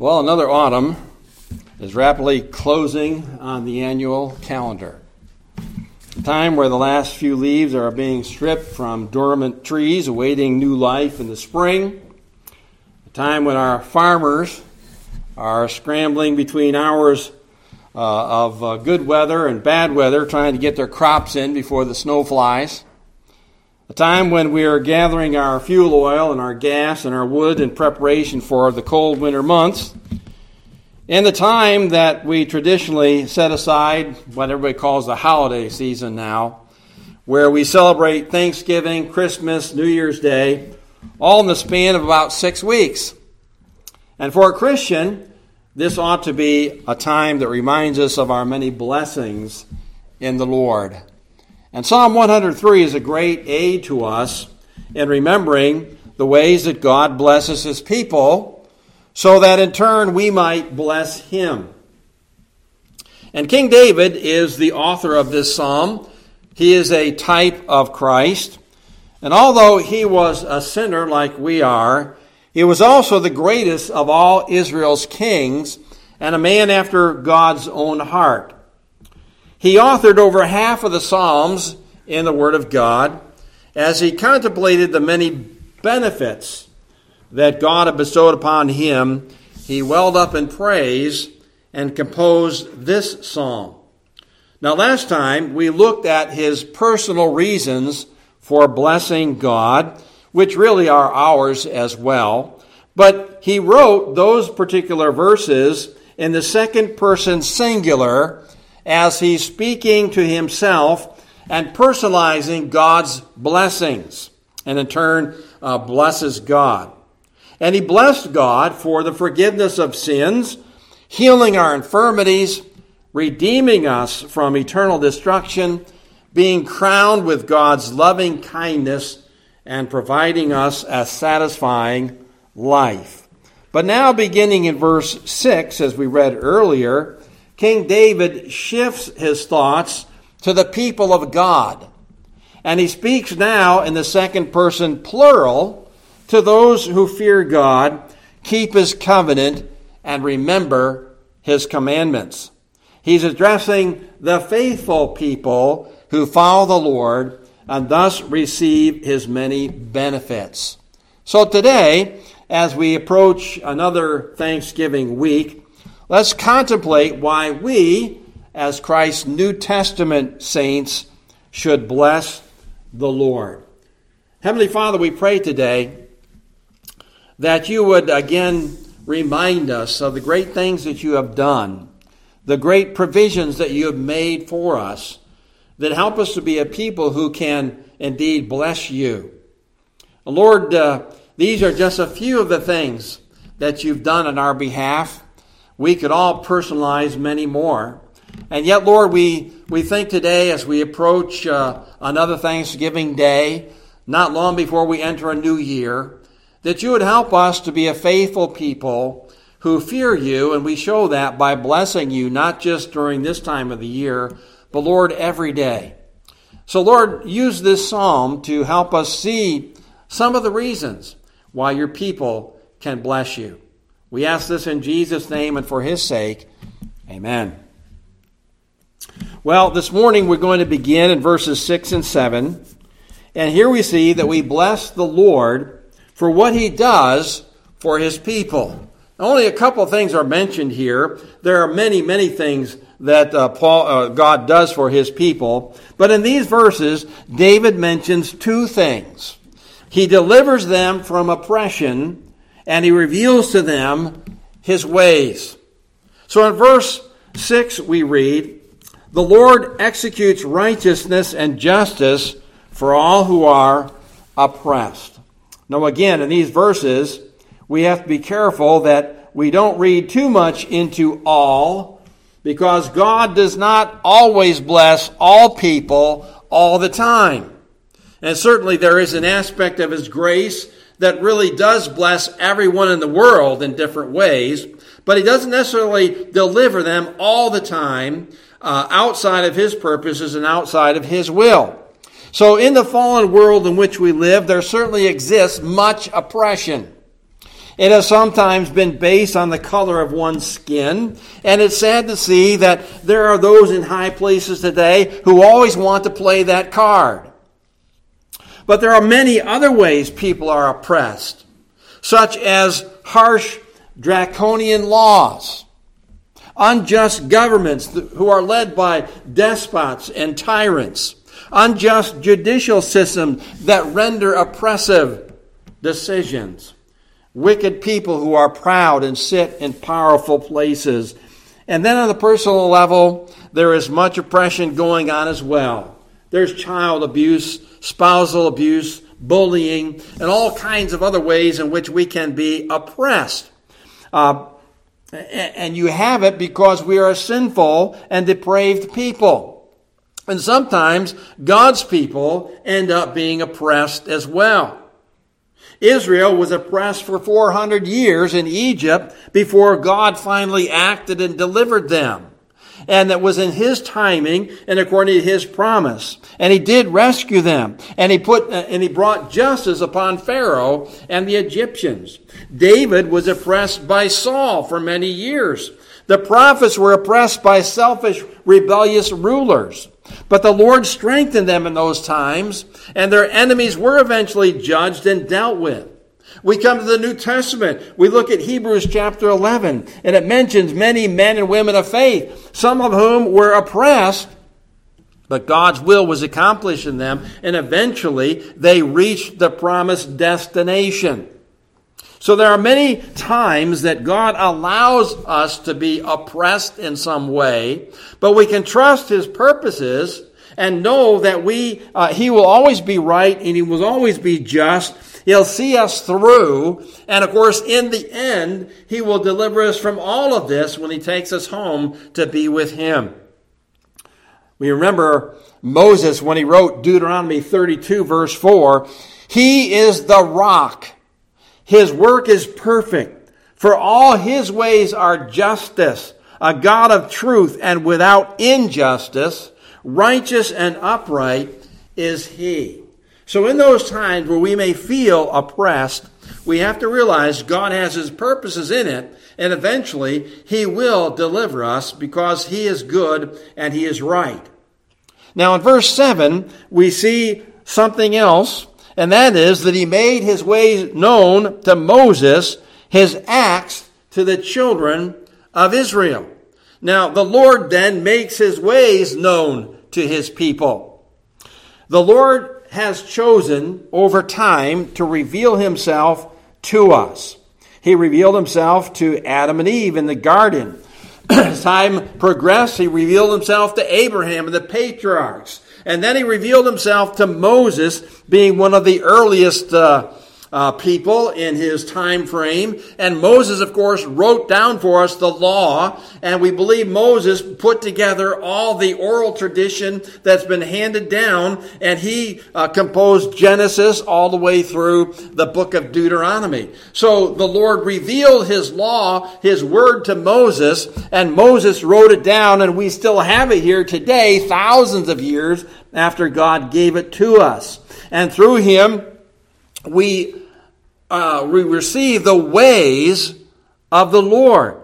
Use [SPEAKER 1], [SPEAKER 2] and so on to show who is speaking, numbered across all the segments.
[SPEAKER 1] Well, another autumn is rapidly closing on the annual calendar. A time where the last few leaves are being stripped from dormant trees, awaiting new life in the spring. A time when our farmers are scrambling between hours uh, of uh, good weather and bad weather, trying to get their crops in before the snow flies a time when we are gathering our fuel oil and our gas and our wood in preparation for the cold winter months, and the time that we traditionally set aside, what everybody calls the holiday season now, where we celebrate Thanksgiving, Christmas, New Year's Day, all in the span of about six weeks. And for a Christian, this ought to be a time that reminds us of our many blessings in the Lord. And Psalm 103 is a great aid to us in remembering the ways that God blesses his people so that in turn we might bless him. And King David is the author of this psalm. He is a type of Christ. And although he was a sinner like we are, he was also the greatest of all Israel's kings and a man after God's own heart. He authored over half of the Psalms in the Word of God as he contemplated the many benefits that God had bestowed upon him. He welled up in praise and composed this psalm. Now, last time we looked at his personal reasons for blessing God, which really are ours as well. But he wrote those particular verses in the second person singular as he's speaking to himself and personalizing God's blessings, and in turn uh, blesses God. And he blessed God for the forgiveness of sins, healing our infirmities, redeeming us from eternal destruction, being crowned with God's loving kindness, and providing us a satisfying life. But now, beginning in verse 6, as we read earlier, King David shifts his thoughts to the people of God. And he speaks now in the second person plural to those who fear God, keep his covenant, and remember his commandments. He's addressing the faithful people who follow the Lord and thus receive his many benefits. So today, as we approach another Thanksgiving week, let's contemplate why we, as Christ's New Testament saints, should bless the Lord. Heavenly Father, we pray today that you would again remind us of the great things that you have done, the great provisions that you have made for us that help us to be a people who can indeed bless you. Lord, uh, these are just a few of the things that you've done on our behalf. We could all personalize many more. And yet, Lord, we, we think today as we approach uh, another Thanksgiving day, not long before we enter a new year, that you would help us to be a faithful people who fear you, and we show that by blessing you, not just during this time of the year, but Lord, every day. So, Lord, use this psalm to help us see some of the reasons why your people can bless you. We ask this in Jesus' name and for his sake. Amen. Well, this morning we're going to begin in verses 6 and 7. And here we see that we bless the Lord for what he does for his people. Only a couple of things are mentioned here. There are many, many things that uh, Paul, uh, God does for his people. But in these verses, David mentions two things. He delivers them from oppression and he reveals to them his ways. So in verse 6, we read, The Lord executes righteousness and justice for all who are oppressed. Now, again, in these verses, we have to be careful that we don't read too much into all, because God does not always bless all people all the time. And certainly there is an aspect of His grace that really does bless everyone in the world in different ways, but he doesn't necessarily deliver them all the time uh, outside of his purposes and outside of his will. So, in the fallen world in which we live, there certainly exists much oppression. It has sometimes been based on the color of one's skin. And it's sad to see that there are those in high places today who always want to play that card. But there are many other ways people are oppressed, such as harsh, draconian laws, unjust governments who are led by despots and tyrants, unjust judicial systems that render oppressive decisions wicked people who are proud and sit in powerful places. And then on the personal level, there is much oppression going on as well. There's child abuse, spousal abuse, bullying, and all kinds of other ways in which we can be oppressed. Uh, and you have it because we are a sinful and depraved people. And sometimes God's people end up being oppressed as well. Israel was oppressed for 400 years in Egypt before God finally acted and delivered them. And that was in his timing and according to his promise. And he did rescue them. And he put, uh, and he brought justice upon Pharaoh and the Egyptians. David was oppressed by Saul for many years. The prophets were oppressed by selfish, rebellious rulers. But the Lord strengthened them in those times, and their enemies were eventually judged and dealt with. We come to the New Testament. We look at Hebrews chapter 11, and it mentions many men and women of faith, some of whom were oppressed, but God's will was accomplished in them, and eventually they reached the promised destination. So there are many times that God allows us to be oppressed in some way, but we can trust His purposes and know that we, uh, He will always be right and He will always be just. He'll see us through. And of course, in the end, He will deliver us from all of this when He takes us home to be with Him. We remember Moses when he wrote Deuteronomy 32 verse 4. He is the rock his work is perfect, for all his ways are justice, a God of truth and without injustice, righteous and upright is he. So, in those times where we may feel oppressed, we have to realize God has his purposes in it, and eventually he will deliver us because he is good and he is right. Now, in verse 7, we see something else and that is that he made his ways known to Moses, his acts to the children of Israel. Now, the Lord then makes his ways known to his people. The Lord has chosen over time to reveal himself to us. He revealed himself to Adam and Eve in the garden. As time progressed, he revealed himself to Abraham and the patriarchs. And then he revealed himself to Moses, being one of the earliest uh, uh, people in his time frame. And Moses, of course, wrote down for us the law. And we believe Moses put together all the oral tradition that's been handed down. And he uh, composed Genesis all the way through the book of Deuteronomy. So the Lord revealed his law, his word to Moses, and Moses wrote it down. And we still have it here today, thousands of years after God gave it to us. And through him, we, uh, we receive the ways of the Lord.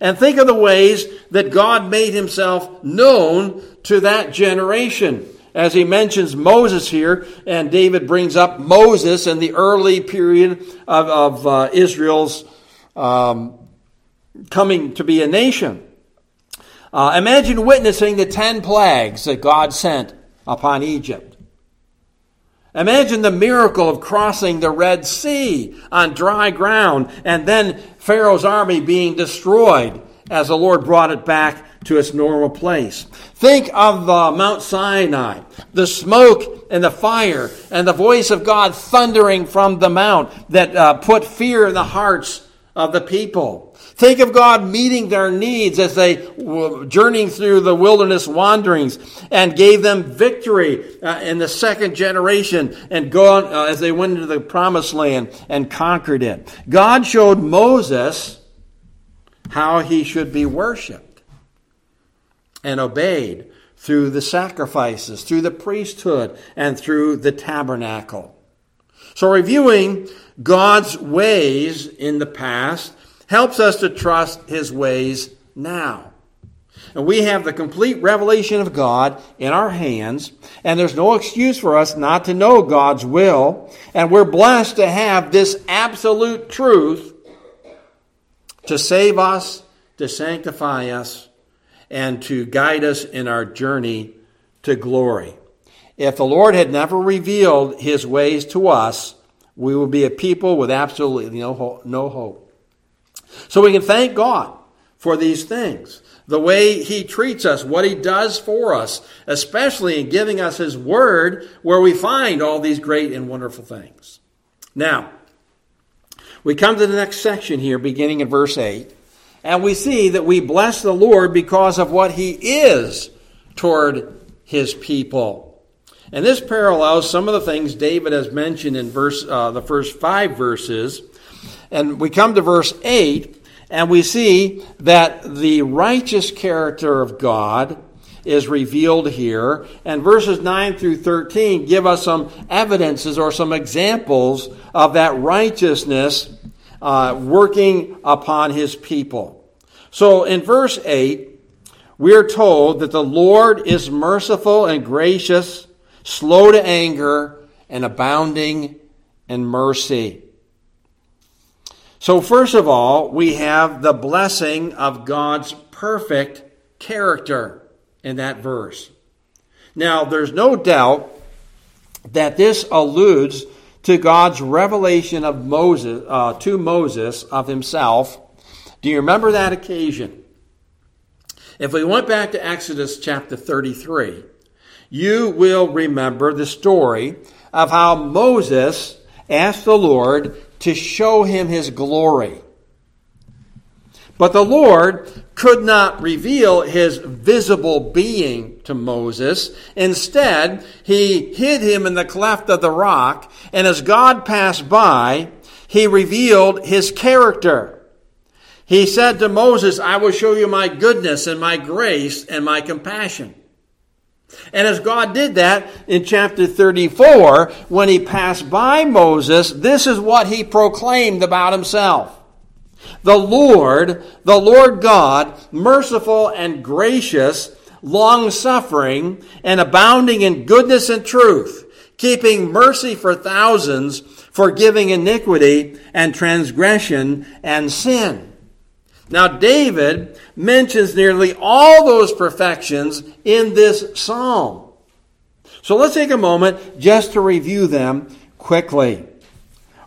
[SPEAKER 1] And think of the ways that God made himself known to that generation. As he mentions Moses here, and David brings up Moses in the early period of, of uh, Israel's um, coming to be a nation. Uh, imagine witnessing the ten plagues that God sent upon Egypt. Imagine the miracle of crossing the Red Sea on dry ground and then Pharaoh's army being destroyed as the Lord brought it back to its normal place. Think of uh, Mount Sinai, the smoke and the fire, and the voice of God thundering from the mount that uh, put fear in the hearts of the people. Think of God meeting their needs as they were journeying through the wilderness wanderings and gave them victory uh, in the second generation and go uh, as they went into the promised land and conquered it. God showed Moses how he should be worshiped and obeyed through the sacrifices, through the priesthood, and through the tabernacle. So, reviewing God's ways in the past helps us to trust his ways now. And we have the complete revelation of God in our hands, and there's no excuse for us not to know God's will. And we're blessed to have this absolute truth to save us, to sanctify us, and to guide us in our journey to glory. If the Lord had never revealed his ways to us, we would be a people with absolutely no, no hope. So we can thank God for these things. The way he treats us, what he does for us, especially in giving us his word where we find all these great and wonderful things. Now, we come to the next section here, beginning in verse 8, and we see that we bless the Lord because of what he is toward his people. And this parallels some of the things David has mentioned in verse, uh, the first five verses. And we come to verse 8, and we see that the righteous character of God is revealed here. And verses 9 through 13 give us some evidences or some examples of that righteousness uh, working upon his people. So in verse 8, we are told that the Lord is merciful and gracious slow to anger, and abounding in mercy. So, first of all, we have the blessing of God's perfect character in that verse. Now, there's no doubt that this alludes to God's revelation of Moses uh, to Moses of himself. Do you remember that occasion? If we went back to Exodus chapter 33, you will remember the story of how Moses asked the Lord to show him his glory. But the Lord could not reveal his visible being to Moses. Instead, he hid him in the cleft of the rock, and as God passed by, he revealed his character. He said to Moses, I will show you my goodness and my grace and my compassion. And as God did that in chapter 34, when he passed by Moses, this is what he proclaimed about himself. The Lord, the Lord God, merciful and gracious, long suffering, and abounding in goodness and truth, keeping mercy for thousands, forgiving iniquity and transgression and sin. Now, David mentions nearly all those perfections in this psalm. So let's take a moment just to review them quickly.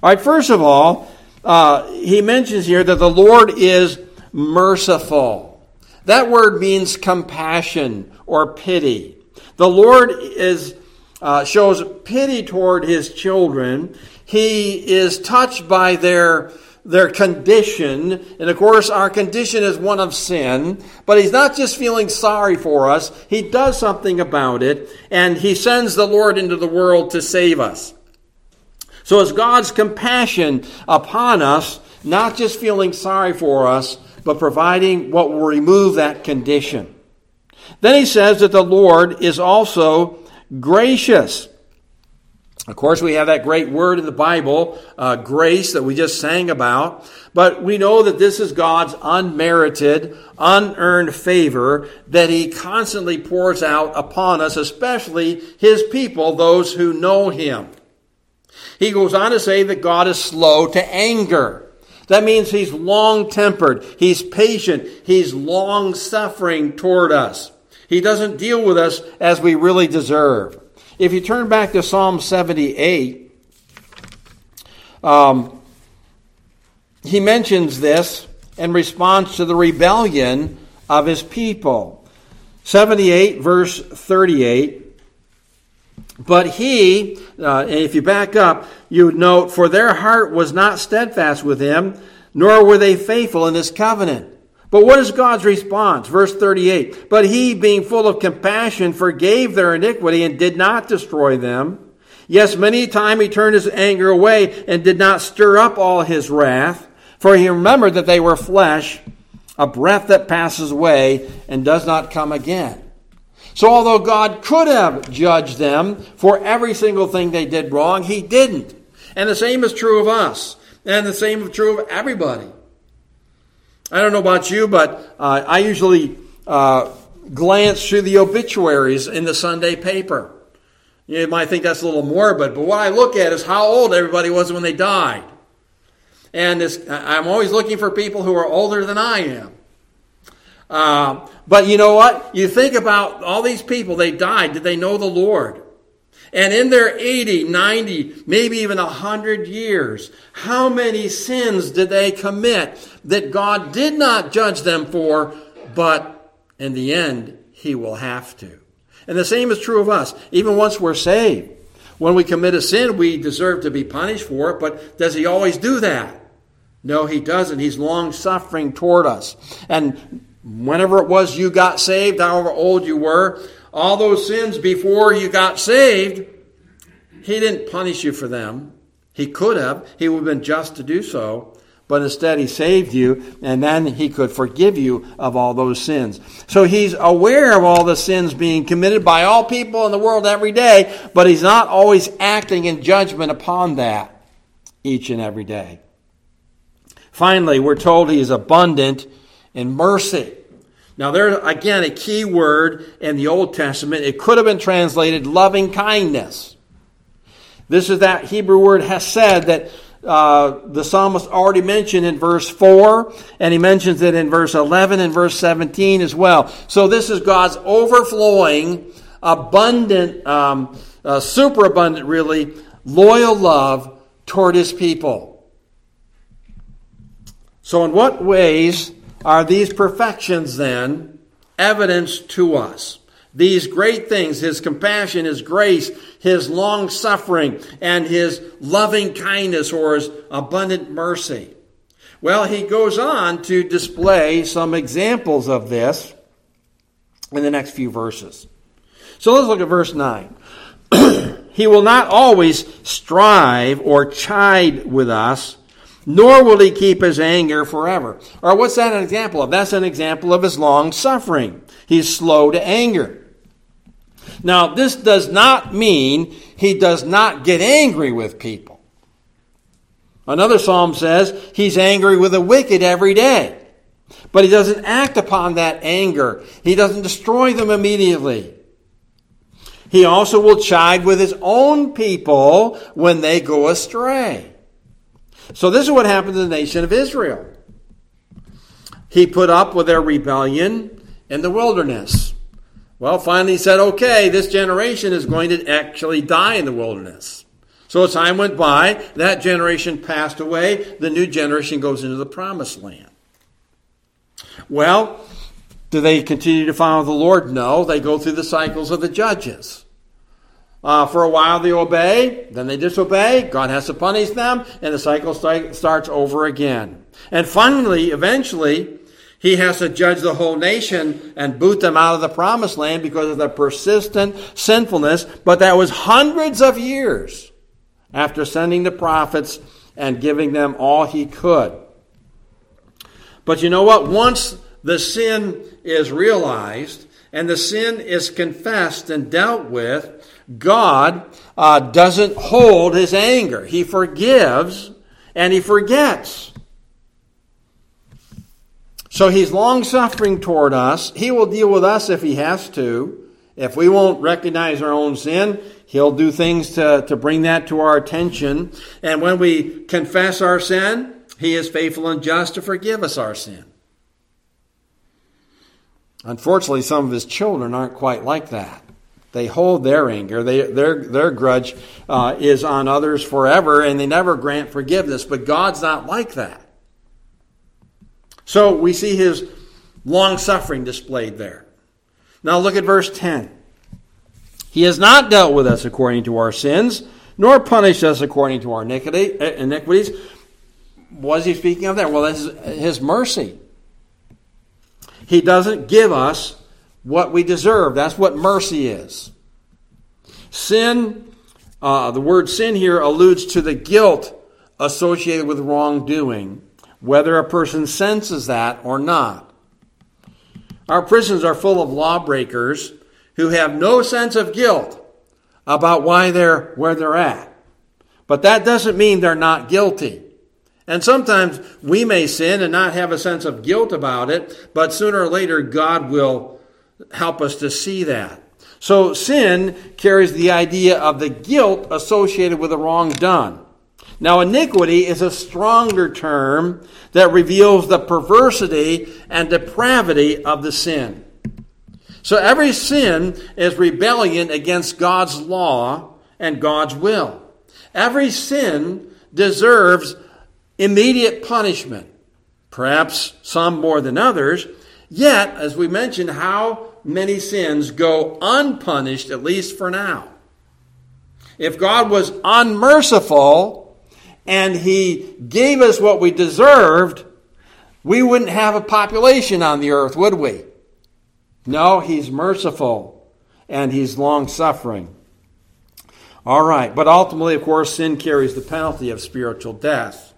[SPEAKER 1] All right, first of all, uh, he mentions here that the Lord is merciful. That word means compassion or pity. The Lord is uh, shows pity toward his children. He is touched by their their condition. And of course, our condition is one of sin. But he's not just feeling sorry for us, he does something about it. And he sends the Lord into the world to save us. So it's God's compassion upon us, not just feeling sorry for us, but providing what will remove that condition. Then he says that the Lord is also gracious. Of course, we have that great word in the Bible, uh, grace, that we just sang about. But we know that this is God's unmerited, unearned favor that He constantly pours out upon us, especially His people, those who know Him. He goes on to say that God is slow to anger. That means He's long tempered, He's patient, He's long suffering toward us. He doesn't deal with us as we really deserve. If you turn back to Psalm 78, um, he mentions this in response to the rebellion of his people. 78, verse 38. But he, uh, if you back up, you would note, for their heart was not steadfast with him, nor were they faithful in his covenant. But what is God's response? Verse 38 But he, being full of compassion, forgave their iniquity and did not destroy them. Yes, many a time he turned his anger away and did not stir up all his wrath, for he remembered that they were flesh, a breath that passes away and does not come again. So, although God could have judged them for every single thing they did wrong, he didn't. And the same is true of us. And the same is true of everybody. I don't know about you, but uh, I usually uh, glance through the obituaries in the Sunday paper. You might think that's a little morbid, but what I look at is how old everybody was when they died. And I'm always looking for people who are older than I am. Uh, but you know what? You think about all these people, they died. Did they know the Lord? And in their 80, 90, maybe even 100 years, how many sins did they commit that God did not judge them for, but in the end, He will have to? And the same is true of us. Even once we're saved, when we commit a sin, we deserve to be punished for it, but does He always do that? No, He doesn't. He's long suffering toward us. And whenever it was you got saved, however old you were, all those sins before you got saved, he didn't punish you for them. He could have. He would have been just to do so. But instead, he saved you, and then he could forgive you of all those sins. So he's aware of all the sins being committed by all people in the world every day, but he's not always acting in judgment upon that each and every day. Finally, we're told he is abundant in mercy. Now, there's again a key word in the Old Testament. It could have been translated loving kindness. This is that Hebrew word hesed that uh, the psalmist already mentioned in verse 4, and he mentions it in verse 11 and verse 17 as well. So, this is God's overflowing, abundant, um, uh, superabundant, really, loyal love toward his people. So, in what ways are these perfections then evidence to us? These great things, His compassion, His grace, His long suffering, and His loving kindness or His abundant mercy. Well, he goes on to display some examples of this in the next few verses. So let's look at verse 9. he will not always strive or chide with us nor will he keep his anger forever. Or what's that an example of? That's an example of his long suffering. He's slow to anger. Now, this does not mean he does not get angry with people. Another psalm says he's angry with the wicked every day. But he doesn't act upon that anger. He doesn't destroy them immediately. He also will chide with his own people when they go astray. So this is what happened to the nation of Israel. He put up with their rebellion in the wilderness. Well, finally he said, okay, this generation is going to actually die in the wilderness. So as time went by, that generation passed away, the new generation goes into the promised land. Well, do they continue to follow the Lord? No, they go through the cycles of the judges. Uh, for a while they obey, then they disobey. God has to punish them, and the cycle start, starts over again. And finally, eventually, he has to judge the whole nation and boot them out of the promised land because of their persistent sinfulness. But that was hundreds of years after sending the prophets and giving them all he could. But you know what? Once the sin is realized and the sin is confessed and dealt with, God uh, doesn't hold his anger. He forgives and he forgets. So he's long suffering toward us. He will deal with us if he has to. If we won't recognize our own sin, he'll do things to, to bring that to our attention. And when we confess our sin, he is faithful and just to forgive us our sin. Unfortunately, some of his children aren't quite like that. They hold their anger. They, their, their grudge uh, is on others forever, and they never grant forgiveness. But God's not like that. So we see his long suffering displayed there. Now look at verse 10. He has not dealt with us according to our sins, nor punished us according to our iniquities. Was he speaking of that? Well, that's his mercy. He doesn't give us what we deserve. That's what mercy is. Sin, uh, the word sin here alludes to the guilt associated with wrongdoing, whether a person senses that or not. Our prisons are full of lawbreakers who have no sense of guilt about why they're where they're at. But that doesn't mean they're not guilty. And sometimes we may sin and not have a sense of guilt about it, but sooner or later God will help us to see that. So sin carries the idea of the guilt associated with the wrong done. Now, iniquity is a stronger term that reveals the perversity and depravity of the sin. So every sin is rebellion against God's law and God's will. Every sin deserves immediate punishment, perhaps some more than others. Yet, as we mentioned, how many sins go unpunished, at least for now? If God was unmerciful and He gave us what we deserved, we wouldn't have a population on the earth, would we? No, He's merciful and He's long suffering. All right, but ultimately, of course, sin carries the penalty of spiritual death.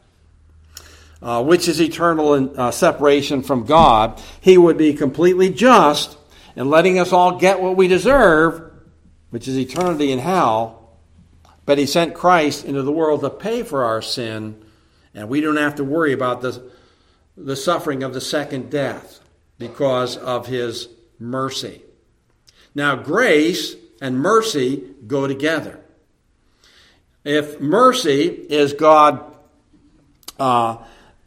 [SPEAKER 1] Uh, which is eternal in, uh, separation from God, he would be completely just in letting us all get what we deserve, which is eternity in hell. But he sent Christ into the world to pay for our sin, and we don't have to worry about the, the suffering of the second death because of his mercy. Now, grace and mercy go together. If mercy is God uh,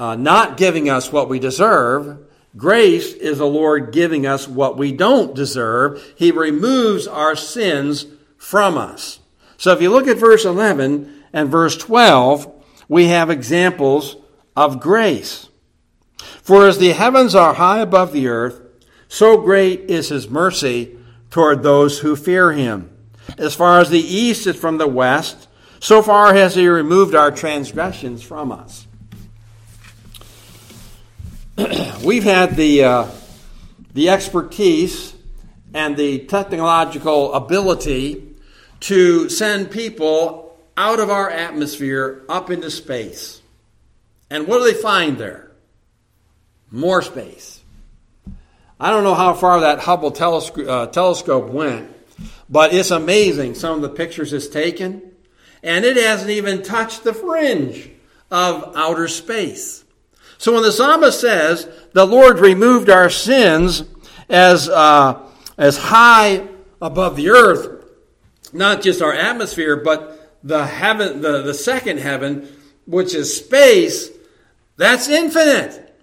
[SPEAKER 1] uh, not giving us what we deserve, grace is the Lord giving us what we don't deserve. He removes our sins from us. So if you look at verse 11 and verse 12, we have examples of grace. For as the heavens are high above the earth, so great is his mercy toward those who fear him. As far as the east is from the west, so far has he removed our transgressions from us. We've had the, uh, the expertise and the technological ability to send people out of our atmosphere up into space. And what do they find there? More space. I don't know how far that Hubble uh, telescope went, but it's amazing some of the pictures it's taken and it hasn't even touched the fringe of outer space. So when the psalmist says, the Lord removed our sins as, uh, as high above the earth, not just our atmosphere, but the heaven, the, the second heaven, which is space, that's infinite.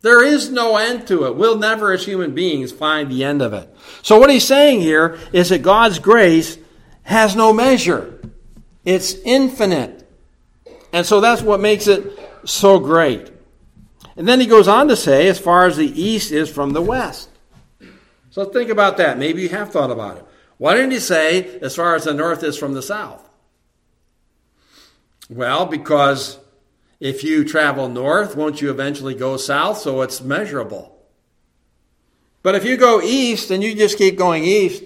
[SPEAKER 1] There is no end to it. We'll never, as human beings, find the end of it. So, what he's saying here is that God's grace has no measure. It's infinite. And so that's what makes it so great. And then he goes on to say, as far as the east is from the west. So think about that. Maybe you have thought about it. Why didn't he say, as far as the north is from the south? Well, because if you travel north, won't you eventually go south? So it's measurable. But if you go east and you just keep going east,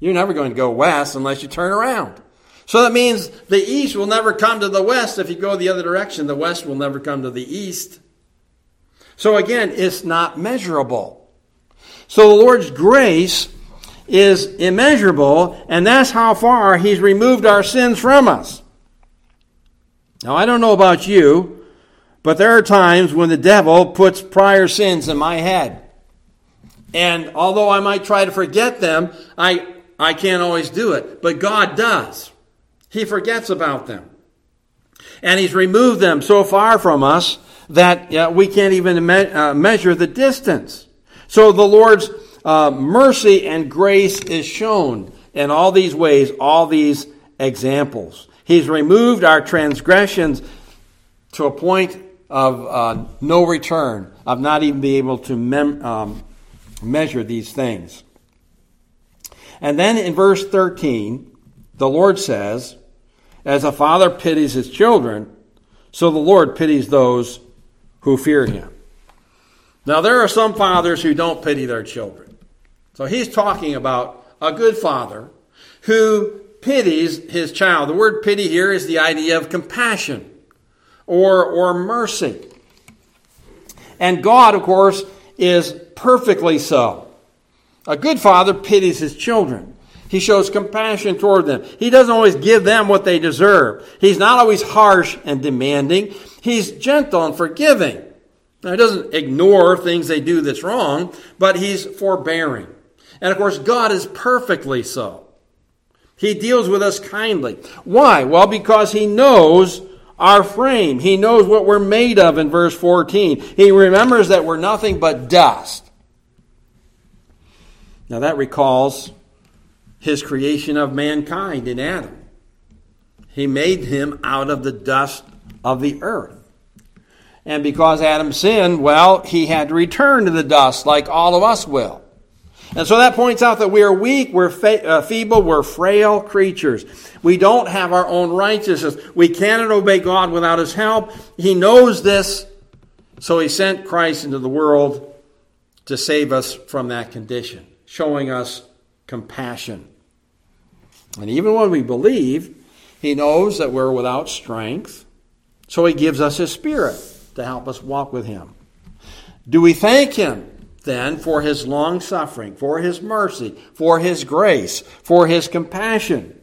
[SPEAKER 1] you're never going to go west unless you turn around. So that means the east will never come to the west. If you go the other direction, the west will never come to the east. So again, it's not measurable. So the Lord's grace is immeasurable, and that's how far He's removed our sins from us. Now, I don't know about you, but there are times when the devil puts prior sins in my head. And although I might try to forget them, I, I can't always do it. But God does. He forgets about them. And He's removed them so far from us that uh, we can't even me- uh, measure the distance. So the Lord's uh, mercy and grace is shown in all these ways, all these examples. He's removed our transgressions to a point of uh, no return, of not even being able to mem- um, measure these things. And then in verse 13, the Lord says, as a father pities his children, so the Lord pities those who fear him. Now, there are some fathers who don't pity their children. So he's talking about a good father who pities his child. The word pity here is the idea of compassion or, or mercy. And God, of course, is perfectly so. A good father pities his children. He shows compassion toward them. He doesn't always give them what they deserve. He's not always harsh and demanding. He's gentle and forgiving. Now, he doesn't ignore things they do that's wrong, but he's forbearing. And of course, God is perfectly so. He deals with us kindly. Why? Well, because he knows our frame. He knows what we're made of in verse 14. He remembers that we're nothing but dust. Now, that recalls his creation of mankind in Adam. He made him out of the dust of the earth. And because Adam sinned, well, he had to return to the dust like all of us will. And so that points out that we are weak, we're uh, feeble, we're frail creatures. We don't have our own righteousness. We cannot obey God without His help. He knows this, so He sent Christ into the world to save us from that condition, showing us compassion. And even when we believe, He knows that we're without strength, so He gives us His Spirit to help us walk with Him. Do we thank Him then for His long suffering, for His mercy, for His grace, for His compassion?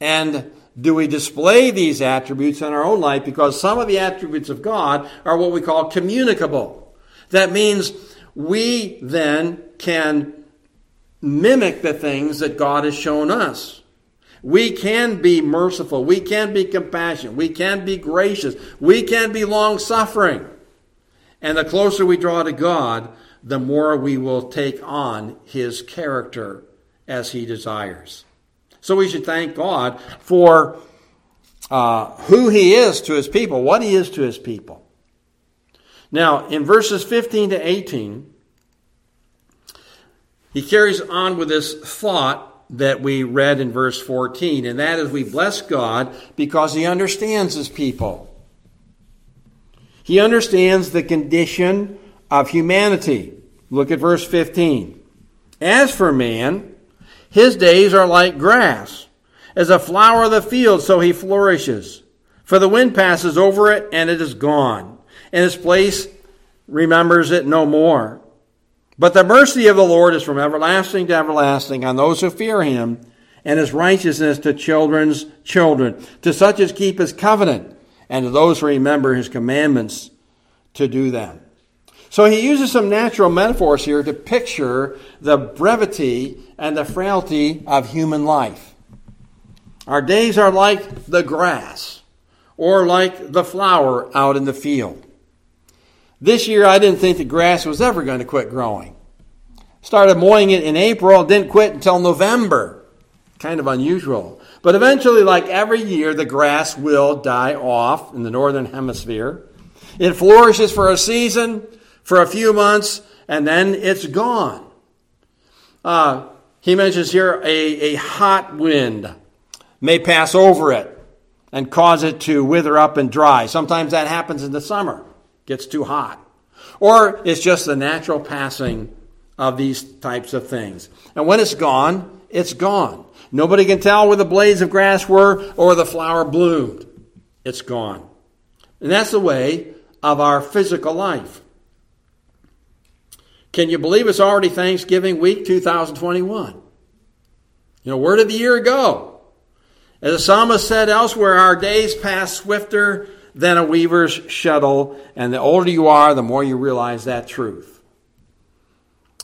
[SPEAKER 1] And do we display these attributes in our own life? Because some of the attributes of God are what we call communicable. That means we then can mimic the things that God has shown us. We can be merciful. We can be compassionate. We can be gracious. We can be long suffering. And the closer we draw to God, the more we will take on His character as He desires. So we should thank God for uh, who He is to His people, what He is to His people. Now, in verses 15 to 18, he carries on with this thought that we read in verse 14, and that is we bless God because He understands His people. He understands the condition of humanity. Look at verse 15. As for man, his days are like grass, as a flower of the field, so he flourishes. For the wind passes over it, and it is gone, and its place remembers it no more. But the mercy of the Lord is from everlasting to everlasting on those who fear him, and his righteousness to children's children, to such as keep his covenant, and to those who remember his commandments to do them. So he uses some natural metaphors here to picture the brevity and the frailty of human life. Our days are like the grass, or like the flower out in the field. This year, I didn't think the grass was ever going to quit growing. Started mowing it in April, didn't quit until November. Kind of unusual. But eventually, like every year, the grass will die off in the northern hemisphere. It flourishes for a season, for a few months, and then it's gone. Uh, he mentions here a, a hot wind may pass over it and cause it to wither up and dry. Sometimes that happens in the summer gets too hot. Or it's just the natural passing of these types of things. And when it's gone, it's gone. Nobody can tell where the blades of grass were or the flower bloomed. It's gone. And that's the way of our physical life. Can you believe it's already Thanksgiving week 2021? You know, where did the year go? As the psalmist said elsewhere, our days pass swifter than a weaver's shuttle. And the older you are, the more you realize that truth.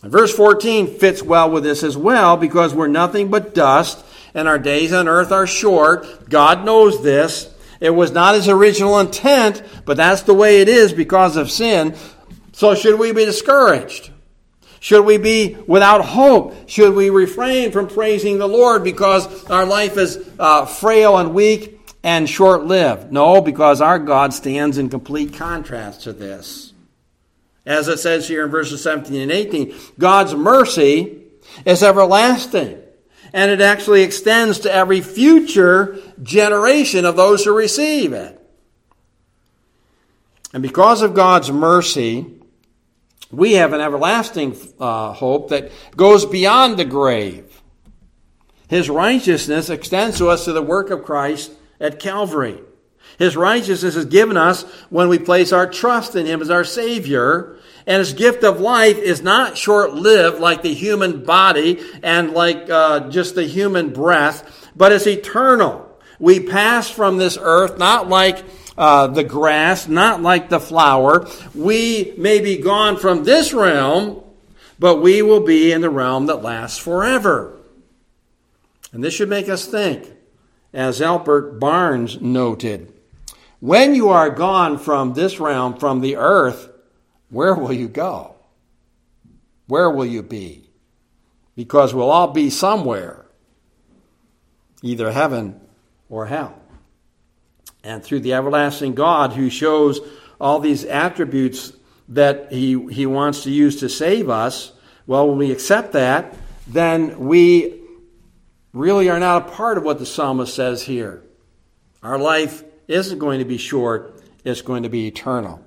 [SPEAKER 1] And verse 14 fits well with this as well because we're nothing but dust and our days on earth are short. God knows this. It was not his original intent, but that's the way it is because of sin. So should we be discouraged? Should we be without hope? Should we refrain from praising the Lord because our life is uh, frail and weak and short lived. No, because our God stands in complete contrast to this. As it says here in verses 17 and 18, God's mercy is everlasting. And it actually extends to every future generation of those who receive it. And because of God's mercy, we have an everlasting uh, hope that goes beyond the grave. His righteousness extends to us to the work of Christ at Calvary. His righteousness is given us when we place our trust in Him as our Savior. And His gift of life is not short lived like the human body and like uh, just the human breath, but it's eternal. We pass from this earth not like uh, the grass, not like the flower. We may be gone from this realm, but we will be in the realm that lasts forever. And this should make us think, as Albert Barnes noted when you are gone from this realm, from the earth, where will you go? Where will you be? Because we'll all be somewhere, either heaven or hell. And through the everlasting God who shows all these attributes that he, he wants to use to save us, well, when we accept that, then we really are not a part of what the psalmist says here. Our life isn't going to be short, it's going to be eternal.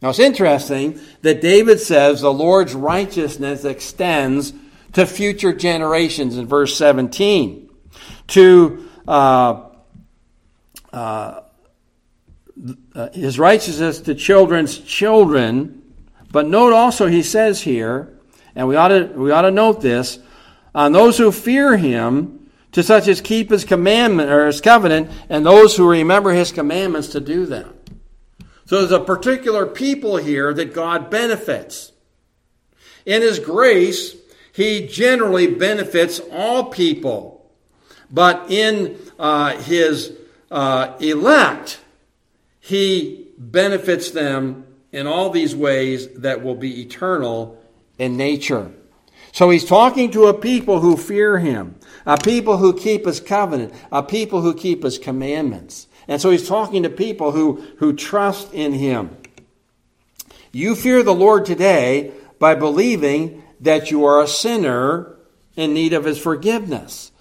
[SPEAKER 1] Now it's interesting that David says the Lord's righteousness extends to future generations in verse 17. To uh, uh, uh, his righteousness to children's children. But note also, he says here, and we ought to, we ought to note this, on those who fear him, to such as keep his commandment or his covenant, and those who remember his commandments to do them. So there's a particular people here that God benefits. In his grace, he generally benefits all people. But in uh, his uh, elect, he benefits them in all these ways that will be eternal in nature. So he's talking to a people who fear him, a people who keep his covenant, a people who keep his commandments. And so he's talking to people who, who trust in him. You fear the Lord today by believing that you are a sinner in need of his forgiveness.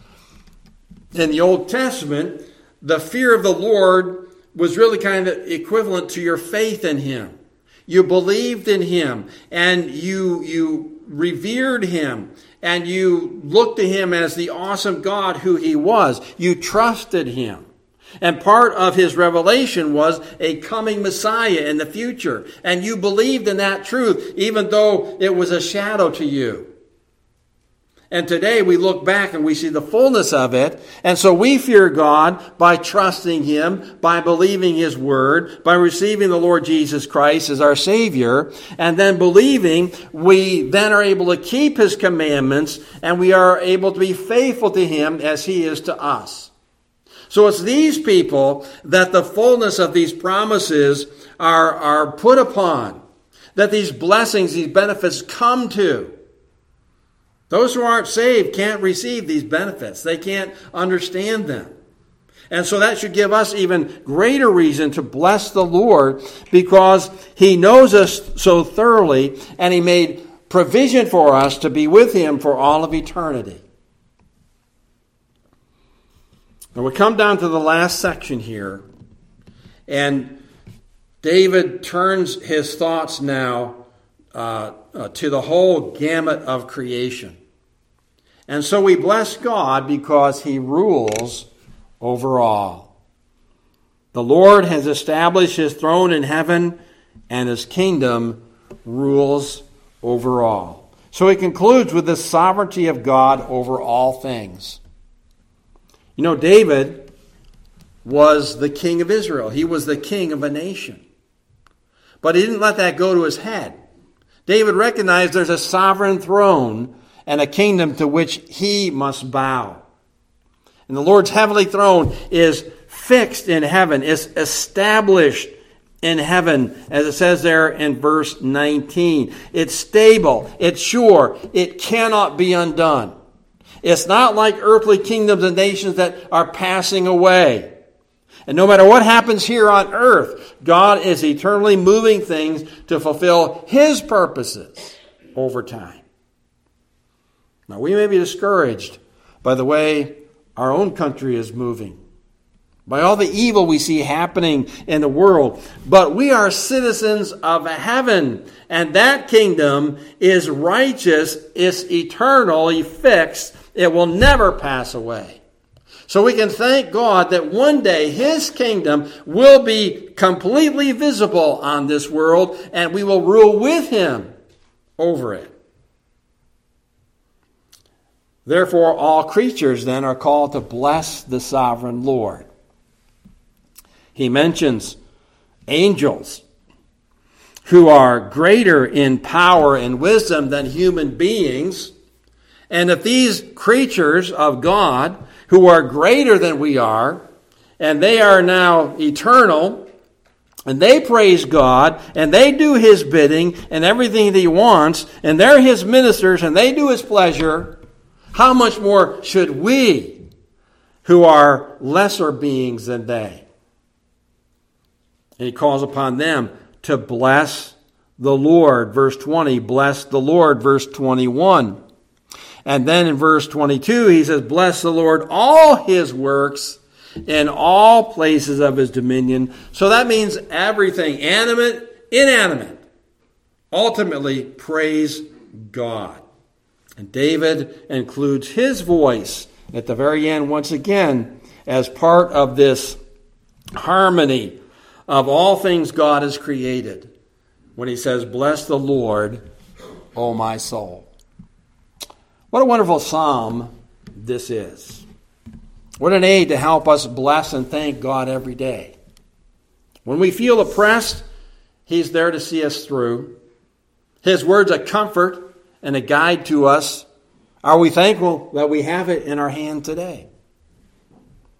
[SPEAKER 1] In the Old Testament, the fear of the Lord was really kind of equivalent to your faith in him. You believed in him and you, you revered him and you looked to him as the awesome God who he was. You trusted him. And part of his revelation was a coming Messiah in the future. And you believed in that truth, even though it was a shadow to you. And today we look back and we see the fullness of it. And so we fear God by trusting Him, by believing His Word, by receiving the Lord Jesus Christ as our Savior, and then believing we then are able to keep His commandments and we are able to be faithful to Him as He is to us. So it's these people that the fullness of these promises are, are put upon, that these blessings, these benefits come to. Those who aren't saved can't receive these benefits. They can't understand them. And so that should give us even greater reason to bless the Lord because He knows us so thoroughly and He made provision for us to be with Him for all of eternity. Now we come down to the last section here, and David turns his thoughts now uh, uh, to the whole gamut of creation. And so we bless God because he rules over all. The Lord has established his throne in heaven, and his kingdom rules over all. So he concludes with the sovereignty of God over all things. You know, David was the king of Israel, he was the king of a nation. But he didn't let that go to his head. David recognized there's a sovereign throne and a kingdom to which he must bow. And the Lord's heavenly throne is fixed in heaven, is established in heaven, as it says there in verse 19. It's stable, it's sure, it cannot be undone. It's not like earthly kingdoms and nations that are passing away. And no matter what happens here on earth, God is eternally moving things to fulfill His purposes over time. Now, we may be discouraged by the way our own country is moving, by all the evil we see happening in the world, but we are citizens of heaven, and that kingdom is righteous, it's eternally fixed, it will never pass away. So we can thank God that one day His kingdom will be completely visible on this world and we will rule with Him over it. Therefore, all creatures then are called to bless the sovereign Lord. He mentions angels who are greater in power and wisdom than human beings. And if these creatures of God, who are greater than we are, and they are now eternal, and they praise God, and they do His bidding and everything that He wants, and they're His ministers, and they do His pleasure, how much more should we, who are lesser beings than they? And He calls upon them to bless the Lord. Verse 20, bless the Lord. Verse 21. And then in verse 22, he says, Bless the Lord, all his works in all places of his dominion. So that means everything, animate, inanimate. Ultimately, praise God. And David includes his voice at the very end, once again, as part of this harmony of all things God has created when he says, Bless the Lord, O my soul. What a wonderful psalm this is. What an aid to help us bless and thank God every day. When we feel oppressed, He's there to see us through. His word's a comfort and a guide to us. Are we thankful that we have it in our hand today?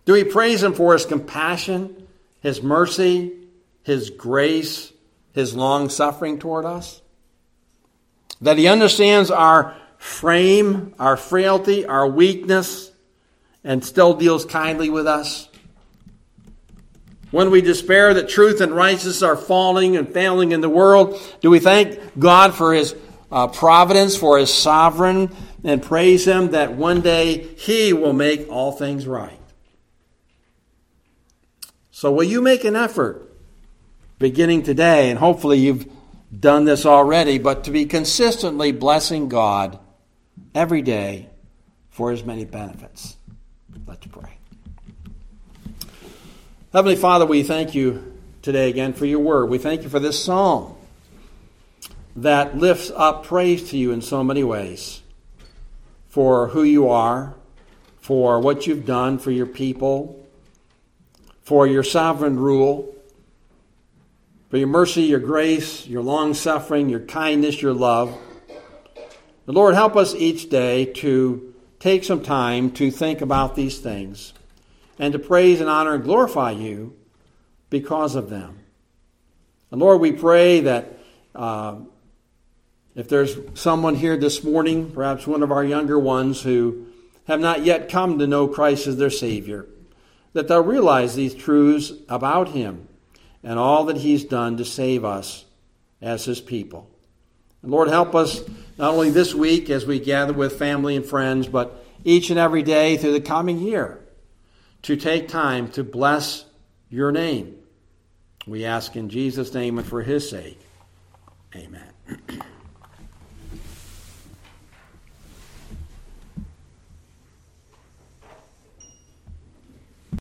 [SPEAKER 1] Do we praise Him for His compassion, His mercy, His grace, His long suffering toward us? That He understands our frame, our frailty, our weakness, and still deals kindly with us? When we despair that truth and righteousness are falling and failing in the world, do we thank God for His uh, providence, for His sovereign, and praise Him that one day He will make all things right? So, will you make an effort beginning today, and hopefully you've done this already, but to be consistently blessing God every day for his many benefits. Let's pray. Heavenly Father, we thank you today again for your word. We thank you for this psalm that lifts up praise to you in so many ways for who you are, for what you've done for your people, for your sovereign rule, for your mercy, your grace, your long suffering, your kindness, your love. The Lord, help us each day to take some time to think about these things and to praise and honor and glorify you because of them. And Lord, we pray that uh, if there's someone here this morning, perhaps one of our younger ones who have not yet come to know Christ as their Savior, that they'll realize these truths about Him and all that He's done to save us as His people. And Lord, help us not only this week as we gather with family and friends, but each and every day through the coming year to take time to bless your name. We ask in Jesus' name and for his sake. Amen.